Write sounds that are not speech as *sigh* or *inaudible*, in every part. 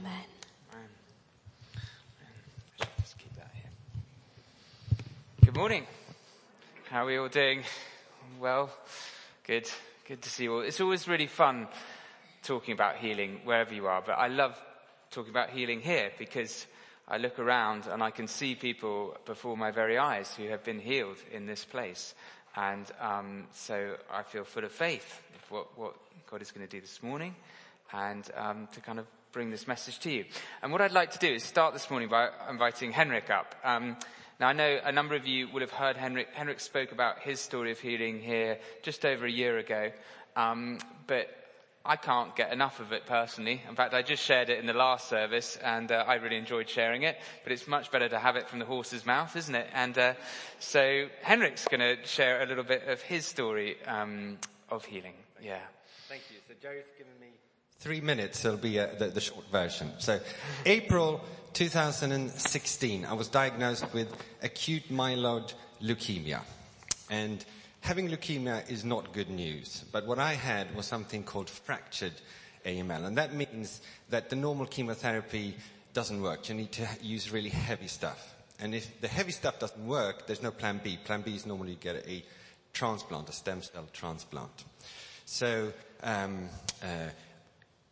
Amen. Good morning. How are we all doing? Well, good. Good to see you all. It's always really fun talking about healing wherever you are, but I love talking about healing here because I look around and I can see people before my very eyes who have been healed in this place. And um, so I feel full of faith of what, what God is going to do this morning and um, to kind of bring this message to you. And what I'd like to do is start this morning by inviting Henrik up. Um, now I know a number of you will have heard Henrik. Henrik spoke about his story of healing here just over a year ago. Um, but I can't get enough of it personally. In fact, I just shared it in the last service and uh, I really enjoyed sharing it, but it's much better to have it from the horse's mouth, isn't it? And uh, so Henrik's going to share a little bit of his story um, of healing. Yeah. Thank you. So me three minutes. It'll be uh, the, the short version. So April 2016, I was diagnosed with acute myeloid leukemia. And having leukemia is not good news. But what I had was something called refractory AML. And that means that the normal chemotherapy doesn't work. You need to use really heavy stuff. And if the heavy stuff doesn't work, there's no plan B. Plan B is normally you get a transplant, a stem cell transplant. So, um, uh,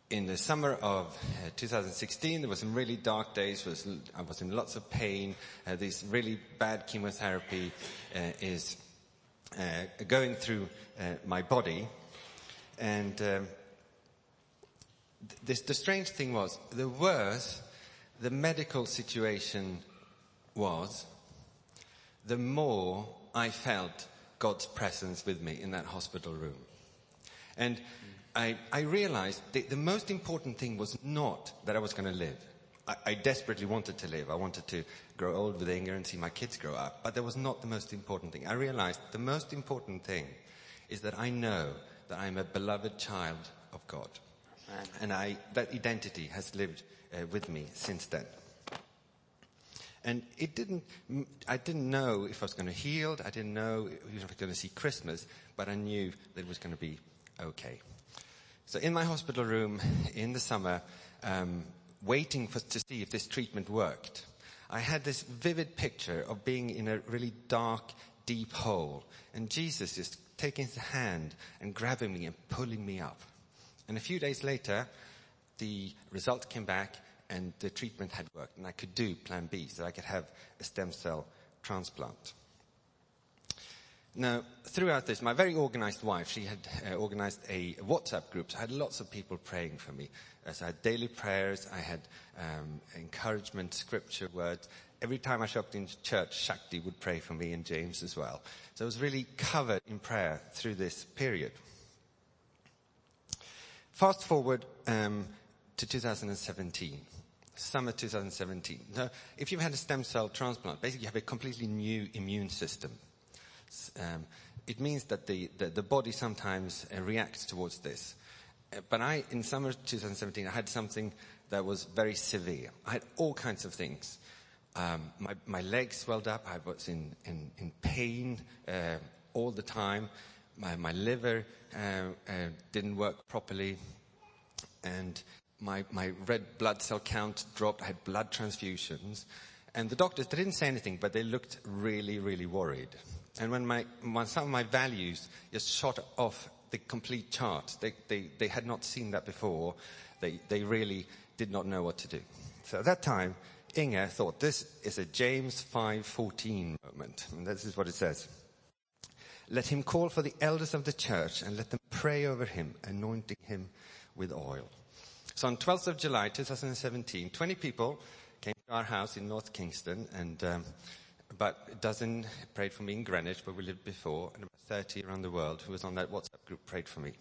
in the summer of uh, 2016, there were some really dark days. Was, I was in lots of pain. Uh, this really bad chemotherapy uh, is uh, going through uh, my body, and um, this, the strange thing was, the worse the medical situation was, the more I felt God's presence with me in that hospital room. And I, I realized the most important thing was not that I was going to live. I, I, desperately wanted to live. I wanted to grow old with Inger and see my kids grow up. But that was not the most important thing. I realized the most important thing is that I know that I'm a beloved child of God. And I, that identity has lived uh, with me since then. And it didn't, I didn't know if I was going to heal. I didn't know if I was going to see Christmas, but I knew that it was going to be okay. So in my hospital room in the summer, um, waiting for, to see if this treatment worked, I had this vivid picture of being in a really dark, deep hole, and Jesus just taking his hand and grabbing me and pulling me up. And a few days later, the result came back and the treatment had worked, and I could do Plan B, so I could have a stem cell transplant. Now, throughout this, my very organized wife, she had uh, organized a WhatsApp group. So I had lots of people praying for me. Uh, so I had daily prayers, I had um, encouragement, scripture words. Every time I showed up in church, Shakti would pray for me and James as well. So I was really covered in prayer through this period. Fast forward um, to 2017 summer 2017. Now, if you've had a stem cell transplant, basically you have a completely new immune system. Um, it means that the, the, the body sometimes uh, reacts towards this. Uh, but I, in summer 2017, I had something that was very severe. I had all kinds of things. Um, my, my legs swelled up. I was in, in, in pain uh, all the time. My, my liver uh, uh, didn't work properly. And my, my red blood cell count dropped. I had blood transfusions. And the doctors, they didn't say anything, but they looked really, really worried. And when, my, when some of my values just shot off the complete chart, they, they, they had not seen that before. They, they really did not know what to do. So at that time, Inge thought this is a James 5:14 moment, and this is what it says. Let him call for the elders of the church and let them pray over him, anointing him with oil. So on 12th of July 2017, 20 people came to our house in North Kingston, and um, about a dozen prayed for me in Greenwich, where we lived before, and about 30 around the world who was on that WhatsApp group prayed for me.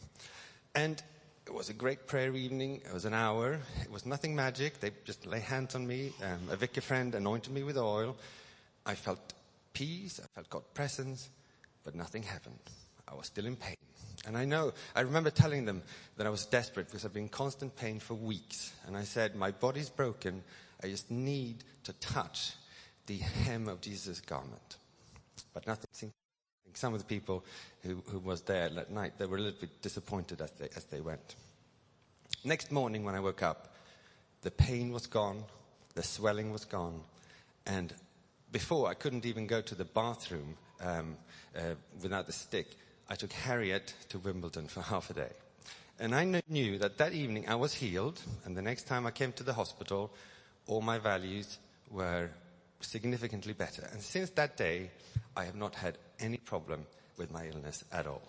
And it was a great prayer evening. It was an hour. It was nothing magic. They just lay hands on me. Um, a vicar friend anointed me with oil. I felt peace. I felt God's presence, but nothing happened. I was still in pain. And I know, I remember telling them that I was desperate because I've been in constant pain for weeks. And I said, my body's broken. I just need to touch the hem of Jesus' garment. But nothing. Some of the people who, who was there that night, they were a little bit disappointed as they, as they went. Next morning when I woke up, The pain was gone. The swelling was gone. And before, I couldn't even go to the bathroom um, uh, without the stick. I took Harriet to Wimbledon for half a day. And I knew that that evening I was healed, and the next time I came to the hospital, all my values were significantly better. And since that day, I have not had any problem with my illness at all.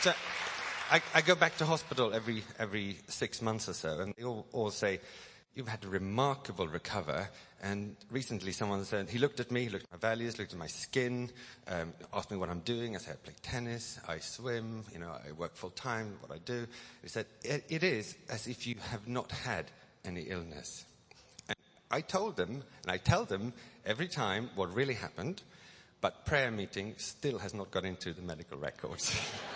So I, I go back to hospital every, every six months or so, and they all, all say, you've had a remarkable recover. And recently someone said, he looked at me, looked at my values, looked at my skin, um, asked me what I'm doing. I said, I play tennis, I swim, you know, I work full time, what I do. He said, it, it is as if you have not had any illness. And I told them, and I tell them every time what really happened, but prayer meeting still has not got into the medical records. *laughs*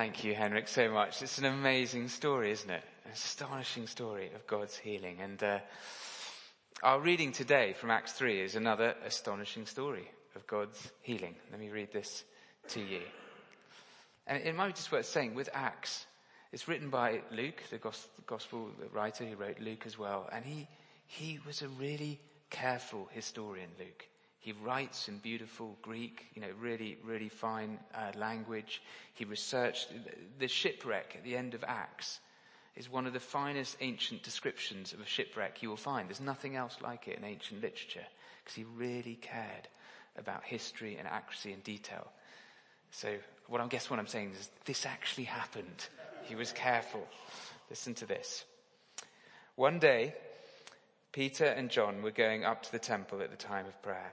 Thank you, Henrik, so much. It's an amazing story, isn't it? An astonishing story of God's healing. And uh, our reading today from Acts 3 is another astonishing story of God's healing. Let me read this to you. And it might be just worth saying with Acts, it's written by Luke, the gospel writer who wrote Luke as well. And he, he was a really careful historian, Luke. He writes in beautiful Greek, you know, really, really fine uh, language. He researched the shipwreck at the end of Acts is one of the finest ancient descriptions of a shipwreck you will find. There's nothing else like it in ancient literature because he really cared about history and accuracy and detail. So what I guess what I'm saying is this actually happened. He was careful. Listen to this. One day, Peter and John were going up to the temple at the time of prayer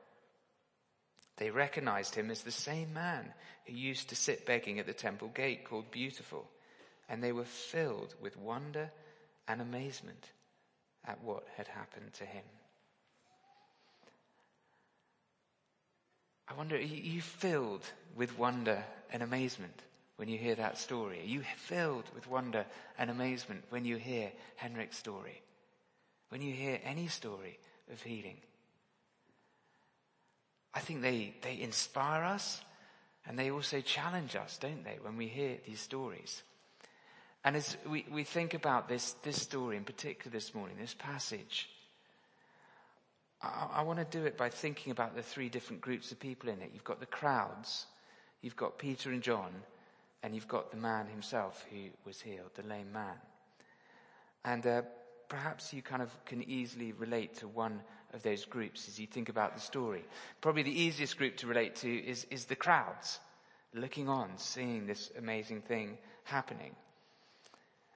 They recognized him as the same man who used to sit begging at the temple gate called Beautiful, and they were filled with wonder and amazement at what had happened to him. I wonder, are you filled with wonder and amazement when you hear that story? Are you filled with wonder and amazement when you hear Henrik's story? When you hear any story of healing? I think they, they inspire us and they also challenge us, don't they, when we hear these stories. And as we, we think about this, this story in particular this morning, this passage, I, I want to do it by thinking about the three different groups of people in it. You've got the crowds, you've got Peter and John, and you've got the man himself who was healed, the lame man. And uh, perhaps you kind of can easily relate to one of those groups as you think about the story. Probably the easiest group to relate to is, is the crowds looking on, seeing this amazing thing happening.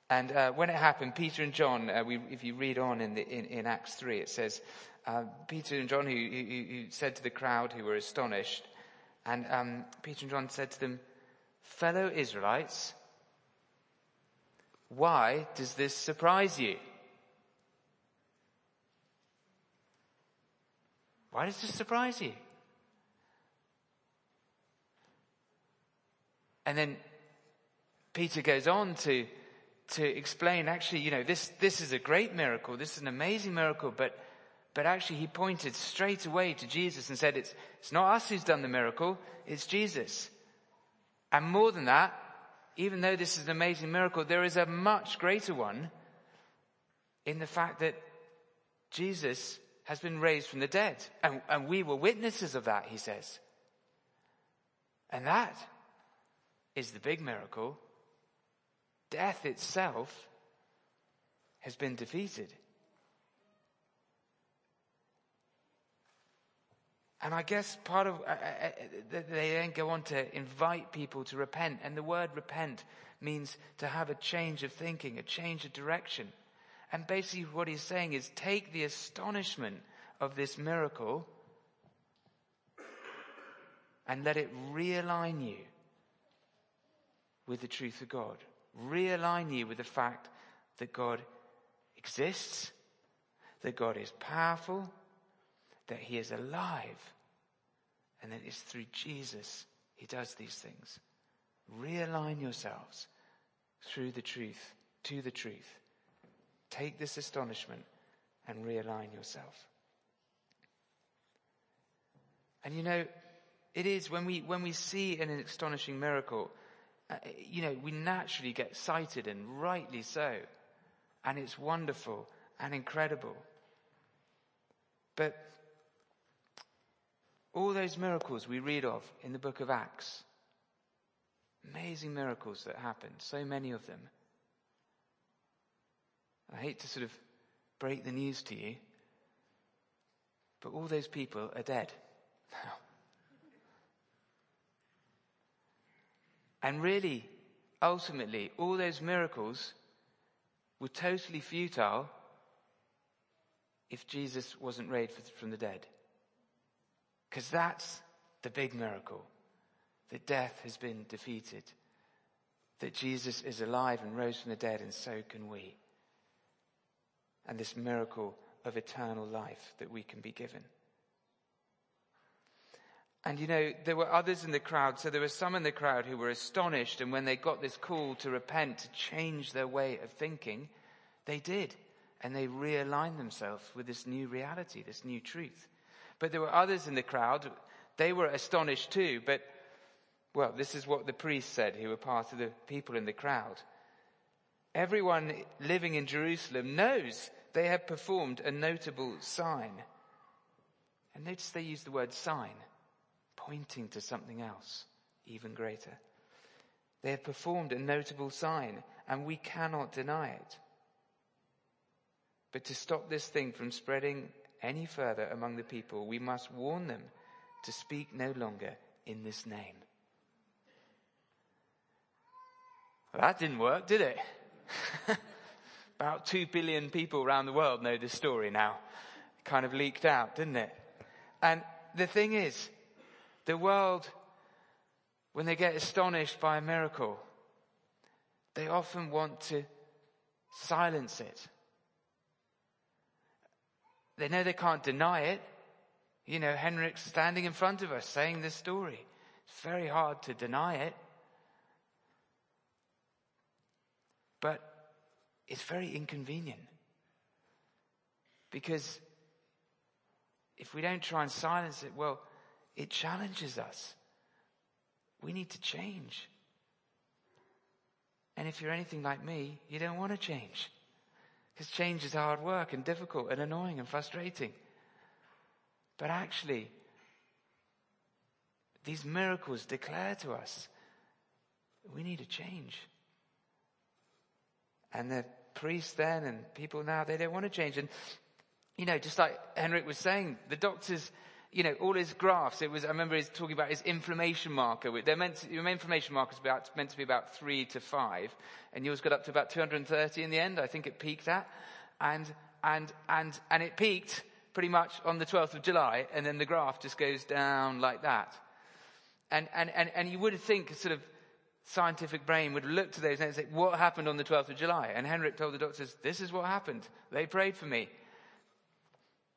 And uh, when it happened, Peter and John, uh, we, if you read on in, the, in, in Acts 3, it says, uh, Peter and John who, who, who, said to the crowd who were astonished, and um, Peter and John said to them, fellow Israelites, why does this surprise you? Why does this surprise you? And then Peter goes on to, to explain actually, you know, this, this is a great miracle. This is an amazing miracle, but, but actually he pointed straight away to Jesus and said, it's, it's not us who's done the miracle, it's Jesus. And more than that, even though this is an amazing miracle, there is a much greater one in the fact that Jesus has been raised from the dead. And, and we were witnesses of that, he says. And that is the big miracle. Death itself has been defeated. And I guess part of, uh, uh, uh they then go on to invite people to repent. And the word repent means to have a change of thinking, a change of direction. And basically what he's saying is take the astonishment of this miracle and let it realign you with the truth of God. Realign you with the fact that God exists, that God is powerful, that He is alive, and that it's through Jesus He does these things. Realign yourselves through the truth, to the truth. Take this astonishment and realign yourself. And you know, it is when we, when we see an astonishing miracle, uh, you know, we naturally get excited and rightly so. And it's wonderful and incredible. But all those miracles we read of in the book of Acts, amazing miracles that happened, so many of them. I hate to sort of break the news to you, but all those people are dead now. And really, ultimately, all those miracles were totally futile if Jesus wasn't raised from the dead. Because that's the big miracle. That death has been defeated. That Jesus is alive and rose from the dead and so can we. And this miracle of eternal life that we can be given. And you know, there were others in the crowd, so there were some in the crowd who were astonished, and when they got this call to repent, to change their way of thinking, they did. And they realigned themselves with this new reality, this new truth. But there were others in the crowd, they were astonished too, but, well, this is what the priests said who were part of the people in the crowd. Everyone living in Jerusalem knows they have performed a notable sign. And notice they use the word sign pointing to something else even greater. They have performed a notable sign and we cannot deny it. But to stop this thing from spreading any further among the people, we must warn them to speak no longer in this name. Well, that didn't work, did it? *laughs* About two billion people around the world know this story now. It kind of leaked out, didn't it? And the thing is, the world, when they get astonished by a miracle, they often want to silence it. They know they can't deny it. You know, Henrik's standing in front of us saying this story. It's very hard to deny it. But it's very inconvenient. Because if we don't try and silence it, well, it challenges us. We need to change. And if you're anything like me, you don't want to change. Because change is hard work and difficult and annoying and frustrating. But actually, these miracles declare to us we need a change. And the priests then and people now, they don't want to change. And, you know, just like Henrik was saying, the doctors, you know, all his graphs, it was, I remember he's talking about his inflammation marker. They're meant to, your inflammation marker is about, meant to be about three to five. And yours got up to about 230 in the end, I think it peaked at. And, and, and, and it peaked pretty much on the 12th of July, and then the graph just goes down like that. And, and, and, and you would think sort of scientific brain would look to those and say, what happened on the 12th of July? And Henrik told the doctors, this is what happened. They prayed for me.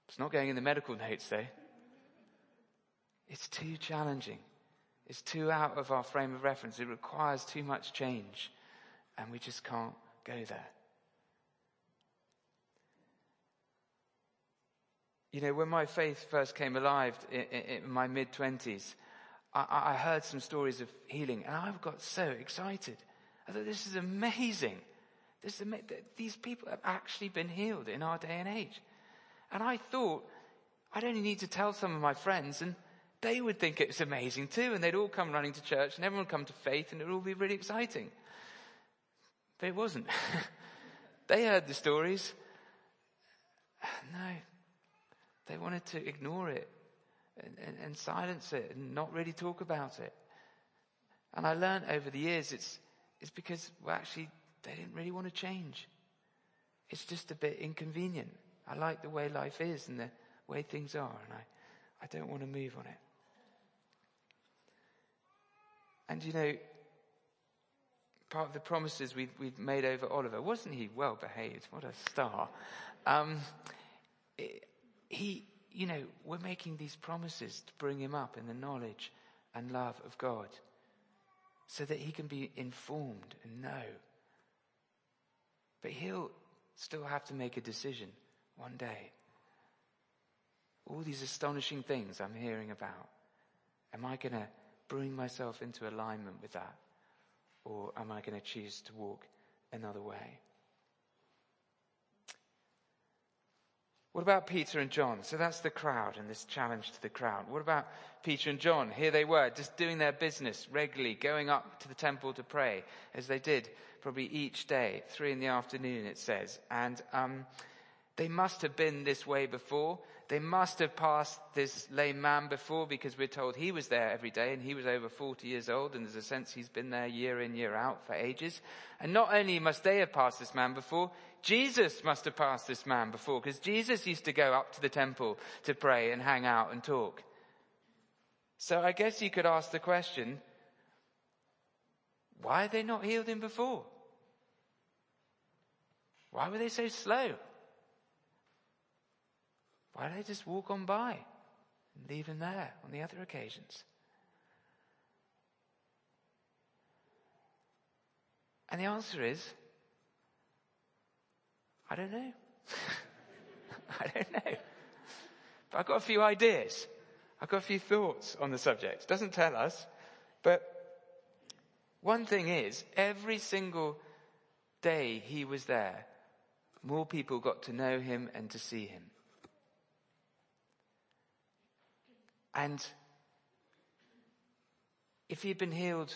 It's not going in the medical notes though. It's too challenging. It's too out of our frame of reference. It requires too much change. And we just can't go there. You know, when my faith first came alive in, in, my mid twenties, I, I, heard some stories of healing and I got so excited. I thought, this is amazing. This is, these people have actually been healed in our day and age. And I thought I'd only need to tell some of my friends and they would think it was amazing too and they'd all come running to church and everyone would come to faith and it would all be really exciting. But it wasn't. *laughs* they heard the stories. No. They wanted to ignore it and, and, and silence it and not really talk about it. And I learned over the years it's, it's because, well, actually, they didn't really want to change. It's just a bit inconvenient. I like the way life is and the way things are, and I, I don't want to move on it. And you know, part of the promises we've, we've made over Oliver, wasn't he well behaved? What a star. Um, it, he, you know, we're making these promises to bring him up in the knowledge and love of God so that he can be informed and know. But he'll still have to make a decision one day. All these astonishing things I'm hearing about. Am I going to bring myself into alignment with that? Or am I going to choose to walk another way? What about Peter and John? So that's the crowd and this challenge to the crowd. What about Peter and John? Here they were, just doing their business regularly, going up to the temple to pray, as they did probably each day, three in the afternoon, it says. And um, they must have been this way before. They must have passed this lame man before because we're told he was there every day and he was over 40 years old and there's a sense he's been there year in, year out for ages. And not only must they have passed this man before, Jesus must have passed this man before because Jesus used to go up to the temple to pray and hang out and talk. So I guess you could ask the question, why had they not healed him before? Why were they so slow? Why don't they just walk on by and leave him there on the other occasions? And the answer is, I don't know. *laughs* I don't know. But I've got a few ideas. I've got a few thoughts on the subject. It doesn't tell us, but one thing is, every single day he was there, more people got to know him and to see him. And if he had been healed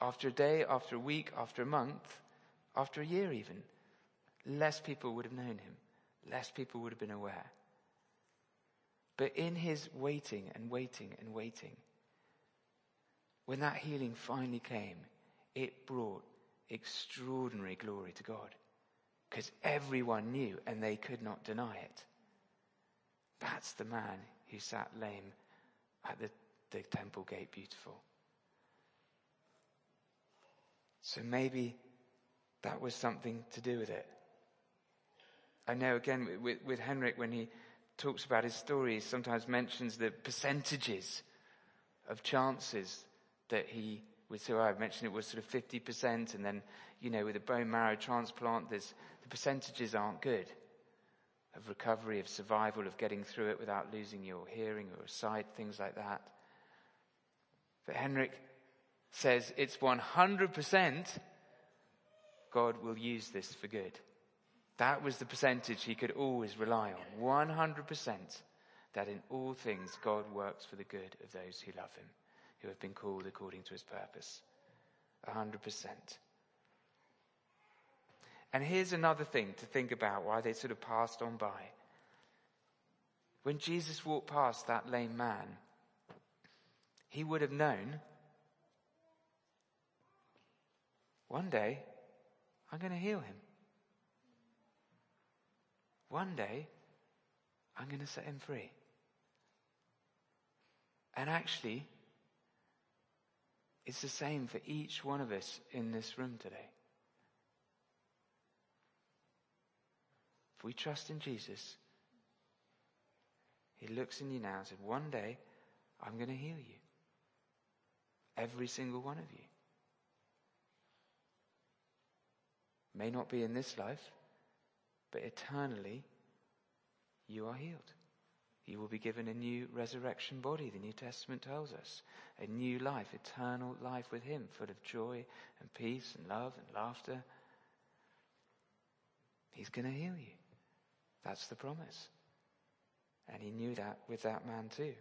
after a day, after a week, after a month, after a year even, less people would have known him. Less people would have been aware. But in his waiting and waiting and waiting, when that healing finally came, it brought extraordinary glory to God. Because everyone knew and they could not deny it. That's the man who sat lame at the, the temple gate beautiful. So maybe that was something to do with it. I know again with, with Henrik when he talks about his story, he sometimes mentions the percentages of chances that he would, so I mentioned it was sort of 50% and then, you know, with a bone marrow transplant, there's, the percentages aren't good of recovery, of survival, of getting through it without losing your hearing or sight, things like that. But Henrik says it's 100% God will use this for good. That was the percentage he could always rely on. 100% that in all things God works for the good of those who love him, who have been called according to his purpose. 100%. And here's another thing to think about why they sort of passed on by. When Jesus walked past that lame man, he would have known one day I'm going to heal him. One day I'm going to set him free. And actually, it's the same for each one of us in this room today. We trust in Jesus, He looks in you now and said, One day I'm going to heal you. Every single one of you. May not be in this life, but eternally you are healed. You will be given a new resurrection body, the New Testament tells us. A new life, eternal life with Him, full of joy and peace and love and laughter. He's going to heal you. That's the promise. And he knew that with that man too.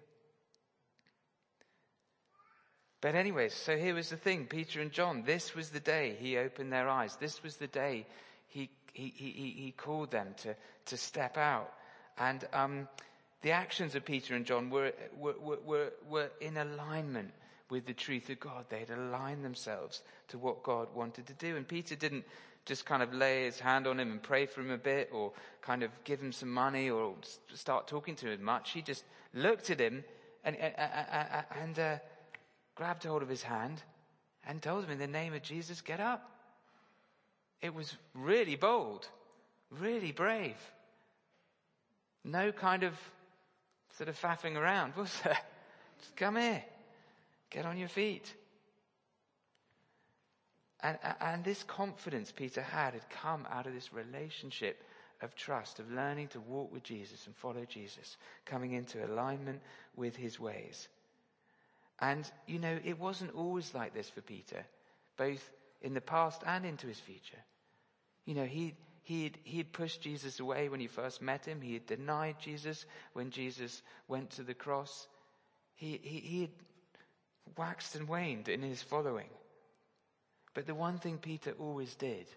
But anyways, so here was the thing, Peter and John, this was the day he opened their eyes. This was the day he, he, he, he called them to, to step out. And, um, the actions of Peter and John were, were, were, were, in alignment with the truth of God. They had aligned themselves to what God wanted to do. And Peter didn't just kind of lay his hand on him and pray for him a bit or kind of give him some money or start talking to him much. He just looked at him and, and, and uh, grabbed hold of his hand and told him in the name of Jesus, get up. It was really bold, really brave. No kind of sort of faffing around, *laughs* was there? Just come here. Get on your feet. And, and this confidence Peter had had come out of this relationship of trust, of learning to walk with Jesus and follow Jesus, coming into alignment with his ways. And, you know, it wasn't always like this for Peter, both in the past and into his future. You know, he, he had, he had pushed Jesus away when he first met him. He had denied Jesus when Jesus went to the cross. He, he, he had waxed and waned in his following. But the one thing Peter always did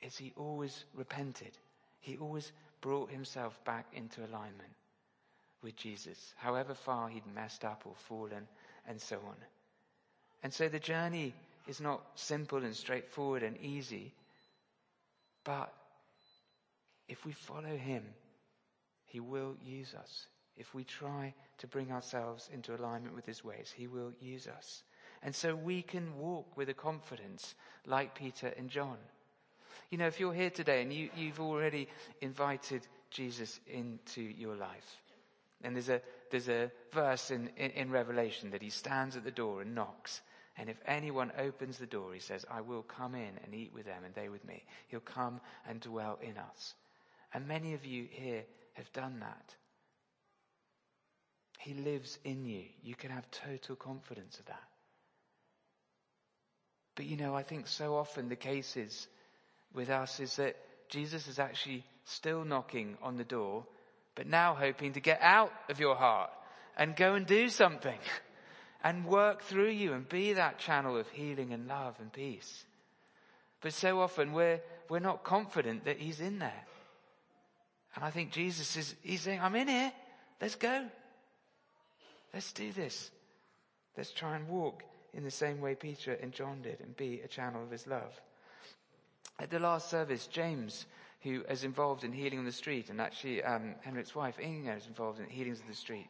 is he always repented. He always brought himself back into alignment with Jesus, however far he'd messed up or fallen and so on. And so the journey is not simple and straightforward and easy, but if we follow him, he will use us. If we try to bring ourselves into alignment with his ways, he will use us. And so we can walk with a confidence like Peter and John. You know, if you're here today and you, you've already invited Jesus into your life, and there's a, there's a verse in, in, in Revelation that he stands at the door and knocks. And if anyone opens the door, he says, I will come in and eat with them and they with me. He'll come and dwell in us. And many of you here have done that. He lives in you. You can have total confidence of that. But you know, I think so often the case is with us is that Jesus is actually still knocking on the door, but now hoping to get out of your heart and go and do something *laughs* and work through you and be that channel of healing and love and peace. But so often we're, we're not confident that he's in there. And I think Jesus is, he's saying, I'm in here. Let's go. Let's do this. Let's try and walk in the same way Peter and John did and be a channel of his love. At the last service, James, who is involved in healing on the street, and actually um, Henrik's wife, Inga, is involved in healings of the street.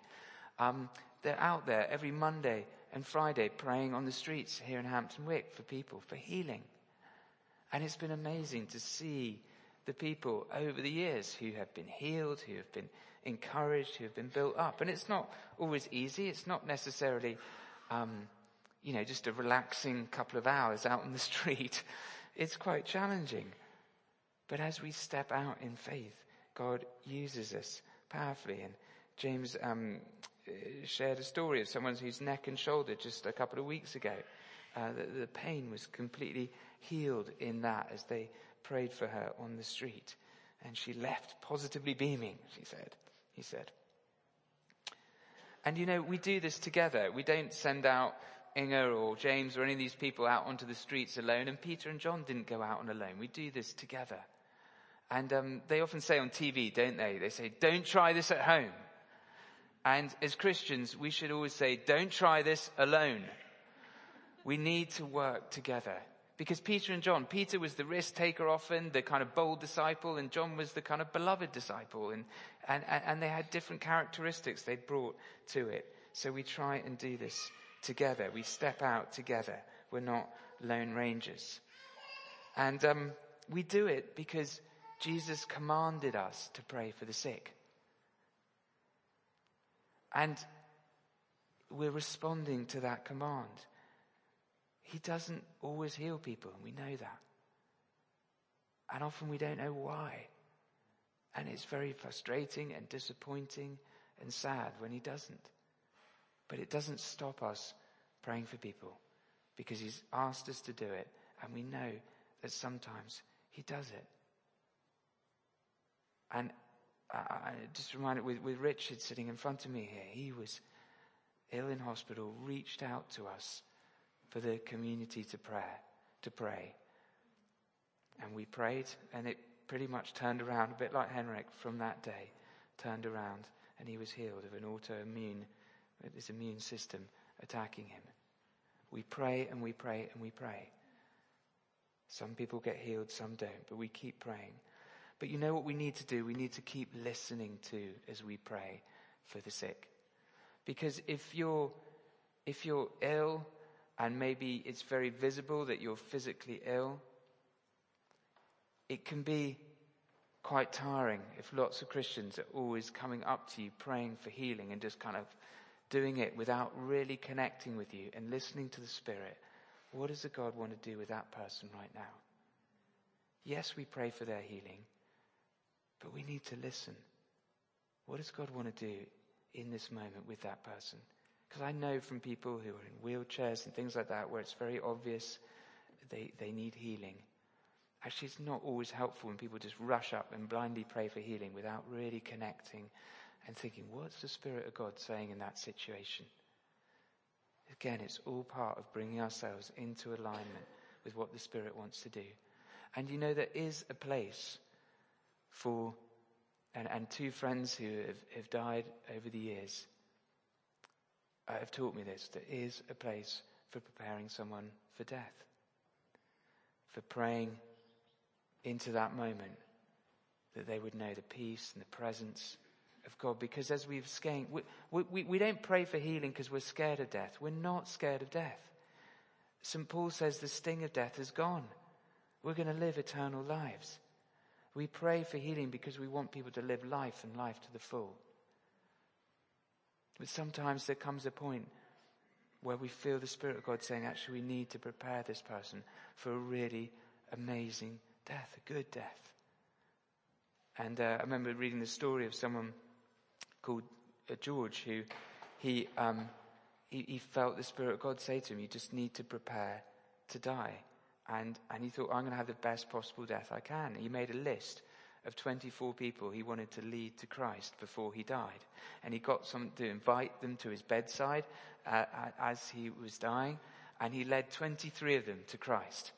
Um, they're out there every Monday and Friday praying on the streets here in Hampton Wick for people, for healing. And it's been amazing to see the people over the years who have been healed, who have been encouraged, who have been built up. And it's not always easy. It's not necessarily, um, you know, just a relaxing couple of hours out on the *laughs* street. It's quite challenging. But as we step out in faith, God uses us powerfully. And James um, shared a story of someone whose neck and shoulder just a couple of weeks ago. Uh, the, the pain was completely healed in that as they prayed for her on the street. And she left positively beaming, she said. He said. And you know, we do this together. We don't send out Inga or James or any of these people out onto the streets alone. And Peter and John didn't go out on alone. We do this together. And um, they often say on TV, don't they? They say, don't try this at home. And as Christians, we should always say, don't try this alone. We need to work together. Because Peter and John, Peter was the risk taker often, the kind of bold disciple, and John was the kind of beloved disciple. And, and, and they had different characteristics they brought to it. So we try and do this together. We step out together. We're not lone rangers. And um, we do it because Jesus commanded us to pray for the sick. And we're responding to that command. He doesn't always heal people, and we know that. And often we don't know why. And it's very frustrating and disappointing and sad when he doesn't. But it doesn't stop us praying for people because he's asked us to do it, and we know that sometimes he does it. And I, just reminded with, with Richard sitting in front of me here, he was ill in hospital, reached out to us for the community to pray, to pray. And we prayed and it pretty much turned around, a bit like Henrik from that day, turned around and he was healed of an autoimmune, his immune system attacking him. We pray and we pray and we pray. Some people get healed, some don't, but we keep praying. But you know what we need to do? We need to keep listening to as we pray for the sick. Because if you're, if you're ill and maybe it's very visible that you're physically ill, it can be quite tiring if lots of Christians are always coming up to you praying for healing and just kind of doing it without really connecting with you and listening to the Spirit. What does the God want to do with that person right now? Yes, we pray for their healing, but we need to listen. What does God want to do in this moment with that person? Because I know from people who are in wheelchairs and things like that where it's very obvious they, they need healing. Actually, it's not always helpful when people just rush up and blindly pray for healing without really connecting and thinking, what's the Spirit of God saying in that situation? Again, it's all part of bringing ourselves into alignment with what the Spirit wants to do. And you know, there is a place for, and, and two friends who have, have died over the years uh, have taught me this. There is a place for preparing someone for death, for praying into that moment that they would know the peace and the presence of God. Because as we've seen, we, we, we don't pray for healing because we're scared of death. We're not scared of death. St. Paul says the sting of death is gone. We're going to live eternal lives. We pray for healing because we want people to live life and life to the full. But sometimes there comes a point where we feel the Spirit of God saying, actually, we need to prepare this person for a really amazing death, a good death. And uh, I remember reading the story of someone called uh, George who he, um, he, he felt the Spirit of God say to him, you just need to prepare to die. And, and he thought, I'm going to have the best possible death I can. He made a list of 24 people he wanted to lead to Christ before he died. And he got some to invite them to his bedside uh, as he was dying. And he led 23 of them to Christ.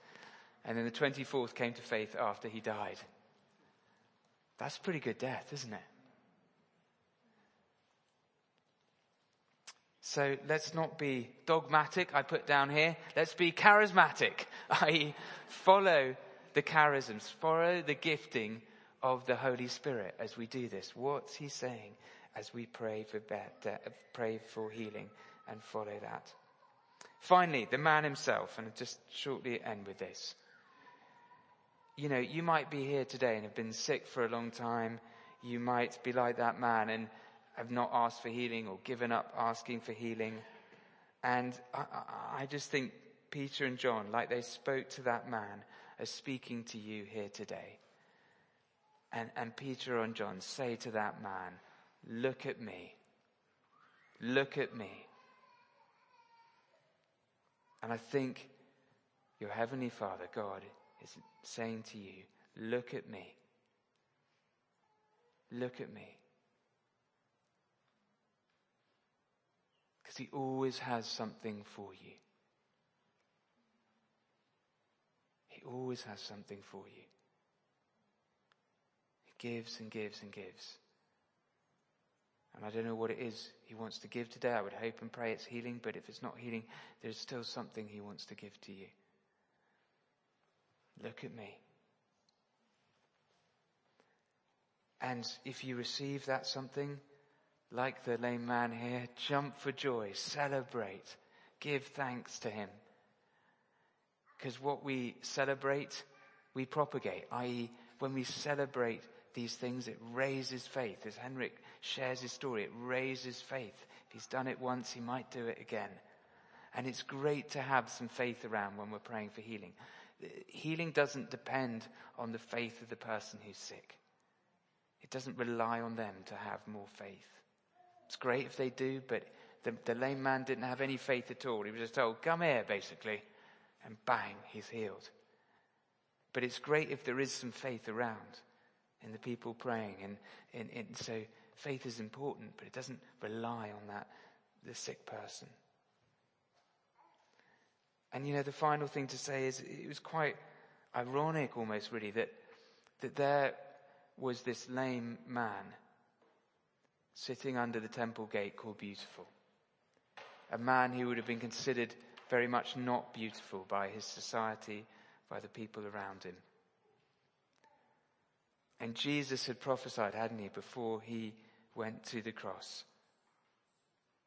And then the 24th came to faith after he died. That's pretty good death, isn't it? So let's not be dogmatic, I put down here. Let's be charismatic, *laughs* i.e. follow the charisms, follow the gifting of the Holy Spirit as we do this. What's he saying as we pray for better, pray for healing and follow that? Finally, the man himself, and I'll just shortly end with this you know, you might be here today and have been sick for a long time. You might be like that man and have not asked for healing or given up asking for healing. And I, I, just think Peter and John, like they spoke to that man, are speaking to you here today. And, and Peter and John say to that man, look at me. Look at me. And I think your heavenly Father, God, is saying to you, look at me. Look at me. Because he always has something for you. He always has something for you. He gives and gives and gives. And I don't know what it is he wants to give today. I would hope and pray it's healing, but if it's not healing, there's still something he wants to give to you. Look at me. And if you receive that something, like the lame man here, jump for joy, celebrate, give thanks to him. Because what we celebrate, we propagate, i.e., when we celebrate these things, it raises faith. As Henrik shares his story, it raises faith. If he's done it once, he might do it again. And it's great to have some faith around when we're praying for healing healing doesn't depend on the faith of the person who's sick. It doesn't rely on them to have more faith. It's great if they do, but the, the lame man didn't have any faith at all. He was just told, come here, basically. And bang, he's healed. But it's great if there is some faith around. in the people praying. And, and, and so faith is important, but it doesn't rely on that, the sick person. And you know, the final thing to say is it was quite ironic almost really that, that there was this lame man sitting under the temple gate called beautiful. A man who would have been considered very much not beautiful by his society, by the people around him. And Jesus had prophesied, hadn't he, before he went to the cross.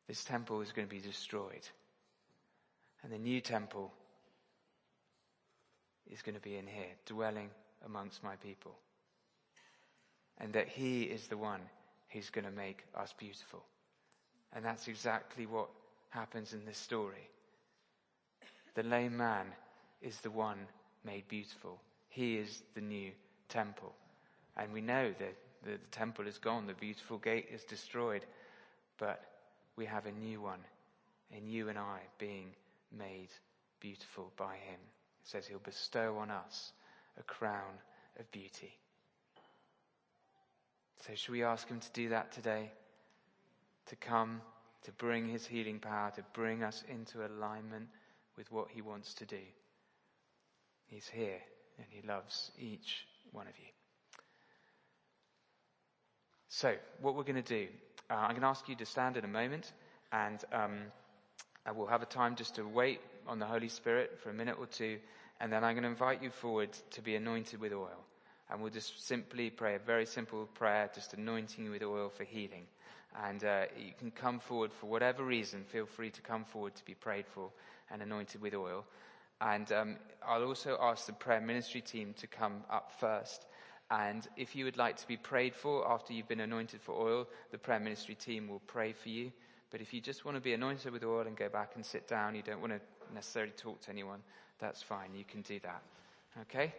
This temple is going to be destroyed. And the new temple is going to be in here, dwelling amongst my people. And that he is the one who's going to make us beautiful. And that's exactly what happens in this story. The lame man is the one made beautiful. He is the new temple. And we know that the, the temple is gone, the beautiful gate is destroyed, but we have a new one in you and I being made beautiful by him. It says he'll bestow on us a crown of beauty. So should we ask him to do that today? To come, to bring his healing power, to bring us into alignment with what he wants to do. He's here and he loves each one of you. So, what we're going to do, uh, I'm going to ask you to stand in a moment and um, we'll have a time just to wait on the Holy Spirit for a minute or two and then I'm going to invite you forward to be anointed with oil. And we'll just simply pray a very simple prayer, just anointing you with oil for healing. And uh, you can come forward for whatever reason. Feel free to come forward to be prayed for and anointed with oil. And um, I'll also ask the prayer ministry team to come up first. And if you would like to be prayed for after you've been anointed for oil, the prayer ministry team will pray for you. But if you just want to be anointed with oil and go back and sit down, you don't want to necessarily talk to anyone, that's fine. You can do that. Okay?